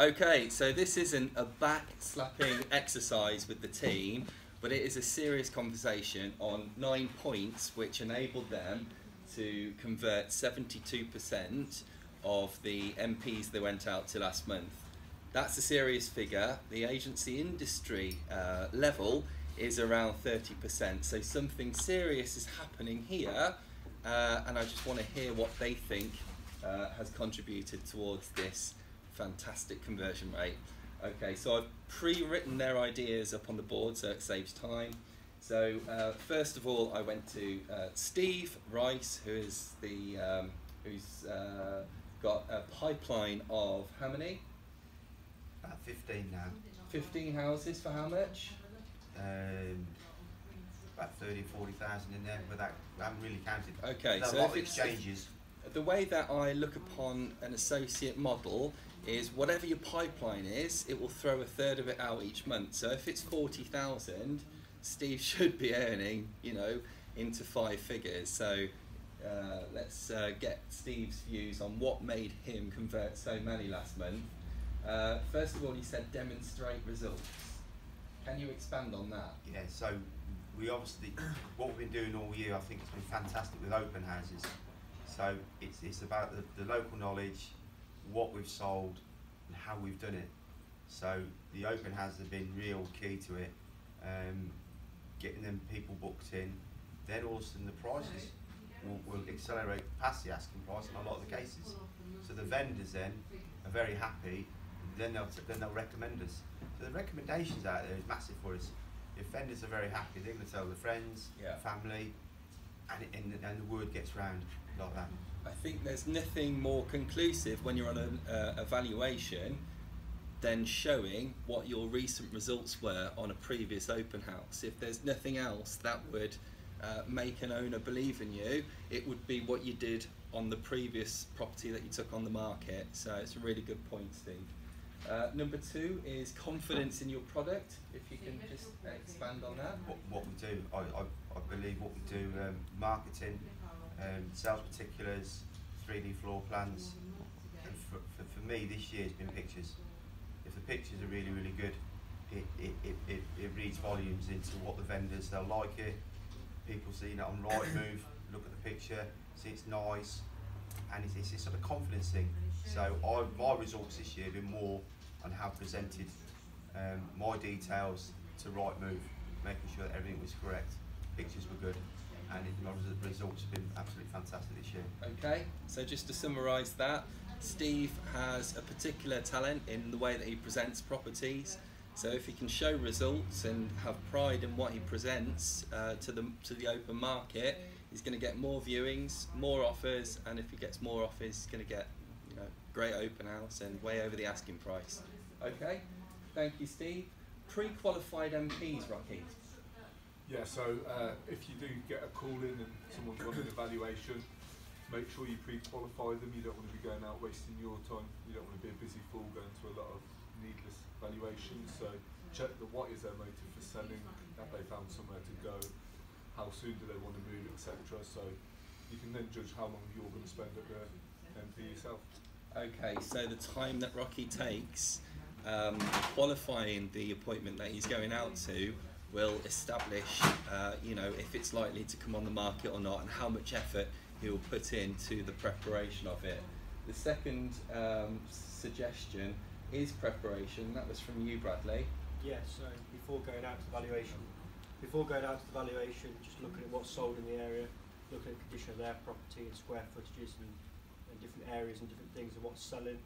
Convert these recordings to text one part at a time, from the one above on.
Okay, so this isn't a back slapping exercise with the team, but it is a serious conversation on nine points which enabled them to convert 72% of the MPs that went out to last month. That's a serious figure. The agency industry uh, level is around 30%, so something serious is happening here, uh, and I just want to hear what they think uh, has contributed towards this fantastic conversion rate. Okay, so I've pre-written their ideas up on the board so it saves time. So uh, first of all, I went to uh, Steve Rice, who is the um, who's uh, got a pipeline of how many? About 15 now. 15 houses for how much? Um, about 30, 40,000 in there, but that, I haven't really counted. Okay, so a lot if of it's- exchanges. The way that I look upon an associate model is whatever your pipeline is, it will throw a third of it out each month. So if it's 40,000, Steve should be earning, you know, into five figures. So uh, let's uh, get Steve's views on what made him convert so many last month. Uh, first of all, he said demonstrate results. Can you expand on that? Yeah, so we obviously, what we've been doing all year, I think it's been fantastic with open houses. So it's, it's about the, the local knowledge, what we've sold, and how we've done it. So the open houses have been real key to it. Um, getting them people booked in, then all of a sudden the prices will, will accelerate past the asking price in a lot of the cases. So the vendors then are very happy, then they'll, then they'll recommend us. So the recommendations out there is massive for us. If vendors are very happy, they're going to tell their friends, Yeah. family, and, it, and, and the word gets round like that. I think there's nothing more conclusive when you're on an uh, evaluation than showing what your recent results were on a previous open house. If there's nothing else that would uh, make an owner believe in you, it would be what you did on the previous property that you took on the market. So it's a really good point, Steve. Uh, number two is confidence in your product. If you can just expand on that. What, what we do, I, I, I believe what we do, um, marketing, um, sales particulars, 3D floor plans, and for, for, for me this year has been pictures. If the pictures are really, really good, it, it, it, it, it reads volumes into what the vendors, they'll like it. People see it on Rightmove, look at the picture, see it's nice, and it's, it's a sort of confidence thing. So I, my results this year have been more on how presented um, my details to Rightmove, making sure that everything was correct, pictures were good, and res- results have been absolutely fantastic this year. Okay, so just to summarise that, Steve has a particular talent in the way that he presents properties. So if he can show results and have pride in what he presents uh, to the to the open market, he's going to get more viewings, more offers, and if he gets more offers, he's going to get great open house and way over the asking price. Okay, thank you, Steve. Pre-qualified MPs, Rocky. Yeah, so uh, if you do get a call in and someone's wanting an evaluation, make sure you pre-qualify them. You don't want to be going out wasting your time. You don't want to be a busy fool going to a lot of needless valuations. So check the what is their motive for selling, have they found somewhere to go, how soon do they want to move, etc. So you can then judge how long you're going to spend at the MP yourself. Okay, so the time that Rocky takes um, qualifying the appointment that he's going out to will establish, uh, you know, if it's likely to come on the market or not, and how much effort he'll put into the preparation of it. The second um, suggestion is preparation. That was from you, Bradley. Yeah, so before going out to the valuation, before going out to the valuation, just looking at what's sold in the area, looking at the condition of their property and square footages and, and different areas and different things and what's selling,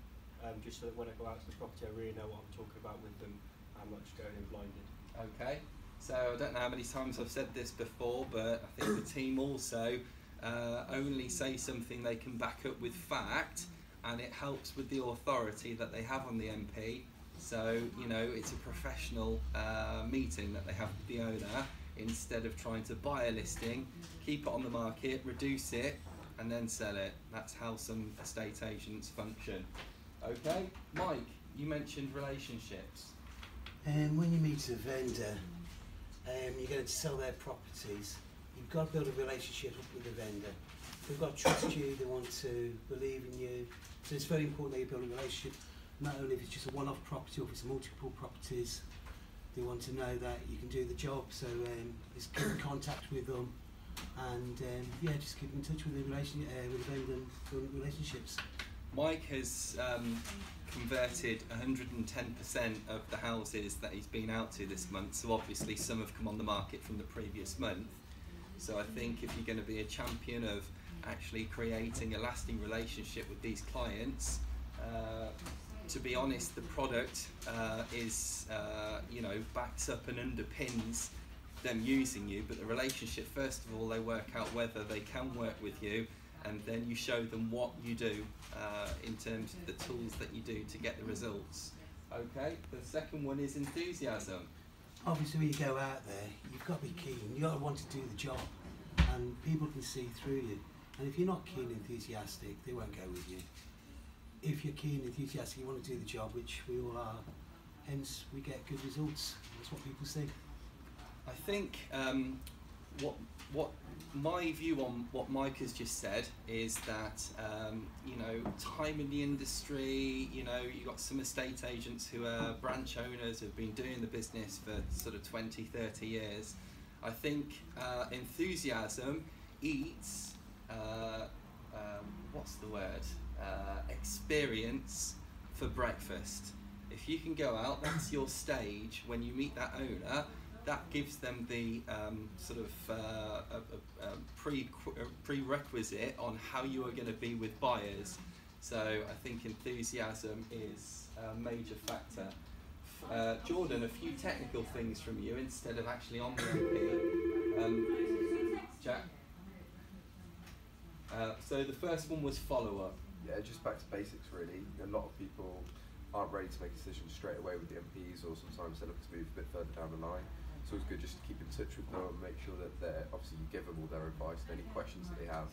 um, just so that when I go out to the property, I really know what I'm talking about with them. I'm not just going in blinded. Okay, so I don't know how many times I've said this before, but I think the team also uh, only say something they can back up with fact, and it helps with the authority that they have on the MP. So, you know, it's a professional uh, meeting that they have with the owner instead of trying to buy a listing, keep it on the market, reduce it, and then sell it. That's how some estate agents function. Okay, Mike, you mentioned relationships. Um, when you meet a vendor, um, you're going to sell their properties. You've got to build a relationship with the vendor. They've got to trust you. They want to believe in you. So it's very important that you build a relationship. not only if it's just a one-off property or if it's multiple properties, they want to know that you can do the job. So um, in contact with them, and um, yeah, just keep in touch with the relation uh, with the relationships. Mike has um, converted 110% of the houses that he's been out to this month. So obviously some have come on the market from the previous month. So I think if you're going to be a champion of actually creating a lasting relationship with these clients, uh, to be honest, the product uh, is, uh, you know, backs up and underpins them using you. But the relationship, first of all, they work out whether they can work with you, and then you show them what you do uh, in terms of the tools that you do to get the results. Okay. The second one is enthusiasm. Obviously, when you go out there, you've got to be keen. You've got to want to do the job, and people can see through you. And if you're not keen, and enthusiastic, they won't go with you. If you're keen, and enthusiastic, you want to do the job, which we all are. Hence, we get good results. That's what people see. I think um, what what my view on what Mike has just said is that um, you know time in the industry. You know, you got some estate agents who are branch owners who've been doing the business for sort of 20, 30 years. I think uh, enthusiasm eats. Uh, um, what's the word? Uh, experience for breakfast. If you can go out, that's your stage when you meet that owner that gives them the um, sort of uh, a, a, a pre a prerequisite on how you are going to be with buyers. So I think enthusiasm is a major factor. Uh, Jordan, a few technical things from you instead of actually on the MP. Um, Jack. Uh, so the first one was follow up. Yeah, just back to basics really. A lot of people aren't ready to make a decision straight away with the MPs, or sometimes they look to move a bit further down the line it's always good just to keep in touch with them and make sure that they're obviously you give them all their advice and any questions that they have.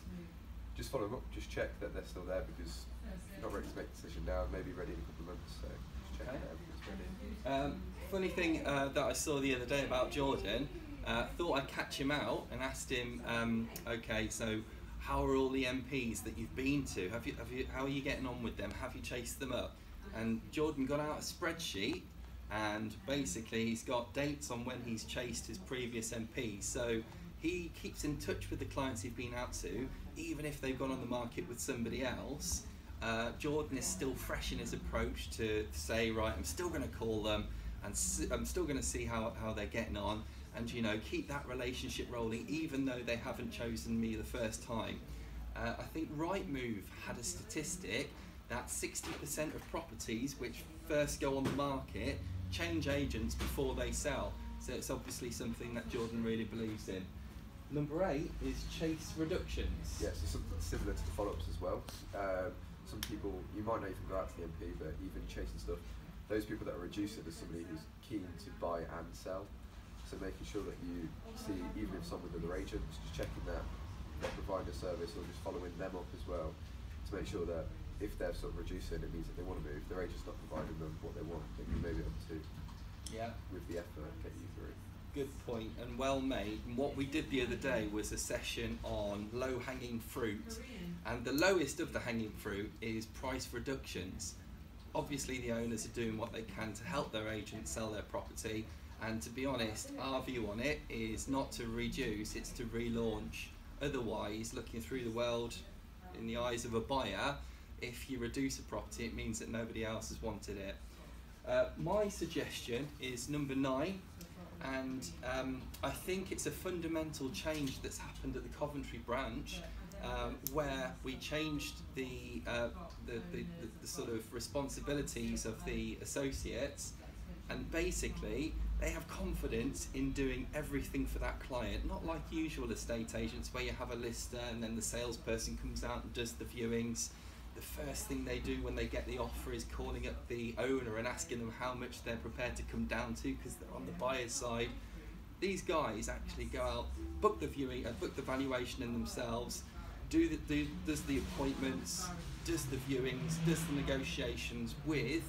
Just follow them up, just check that they're still there because if you're not ready to make a decision now, maybe ready in a couple of months. So just check Okay. that everything's ready. Um, funny thing uh, that I saw the other day about Jordan, uh, thought I'd catch him out and asked him, um, okay, so how are all the MPs that you've been to? Have you, have you, how are you getting on with them? Have you chased them up? And Jordan got out a spreadsheet and basically he's got dates on when he's chased his previous MPs. So he keeps in touch with the clients he's been out to, even if they've gone on the market with somebody else. Uh, Jordan is still fresh in his approach to say, right, I'm still going to call them and I'm still going to see how, how they're getting on and, you know, keep that relationship rolling even though they haven't chosen me the first time. Uh, I think Rightmove had a statistic that 60% of properties which first go on the market change agents before they sell. So it's obviously something that Jordan really believes in. Number eight is chase reductions. Yeah, so something similar to the follow-ups as well. Um, some people, you might not even go out to the MP, but even chasing stuff, those people that are reducing are somebody who's keen to buy and sell. So making sure that you see, even if someone with other agents, just checking that they're providing a service or just following them up as well to make sure that if they're sort of reducing, it means that they want to move. Their agent's not providing them what they want. They can maybe able to, Yeah. with the effort, get you through. Good point and well made. And what we did the other day was a session on low hanging fruit. And the lowest of the hanging fruit is price reductions. Obviously, the owners are doing what they can to help their agent sell their property. And to be honest, our view on it is not to reduce, it's to relaunch. Otherwise, looking through the world in the eyes of a buyer, if you reduce a property, it means that nobody else has wanted it. Uh, my suggestion is number nine, and um, I think it's a fundamental change that's happened at the Coventry branch, um, where we changed the, uh, the, the, the, the sort of responsibilities of the associates, and basically they have confidence in doing everything for that client, not like usual estate agents where you have a lister and then the salesperson comes out and does the viewings. The first thing they do when they get the offer is calling up the owner and asking them how much they're prepared to come down to because they're on the buyer's side. These guys actually go out, book the viewing, uh, book the valuation in themselves, do the do, does the appointments, does the viewings, does the negotiations with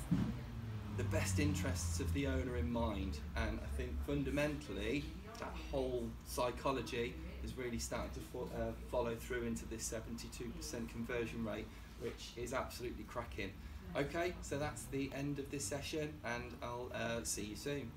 the best interests of the owner in mind. And I think fundamentally that whole psychology is really starting to fo- uh, follow through into this 72% conversion rate, which is absolutely cracking. Okay, so that's the end of this session, and I'll uh, see you soon.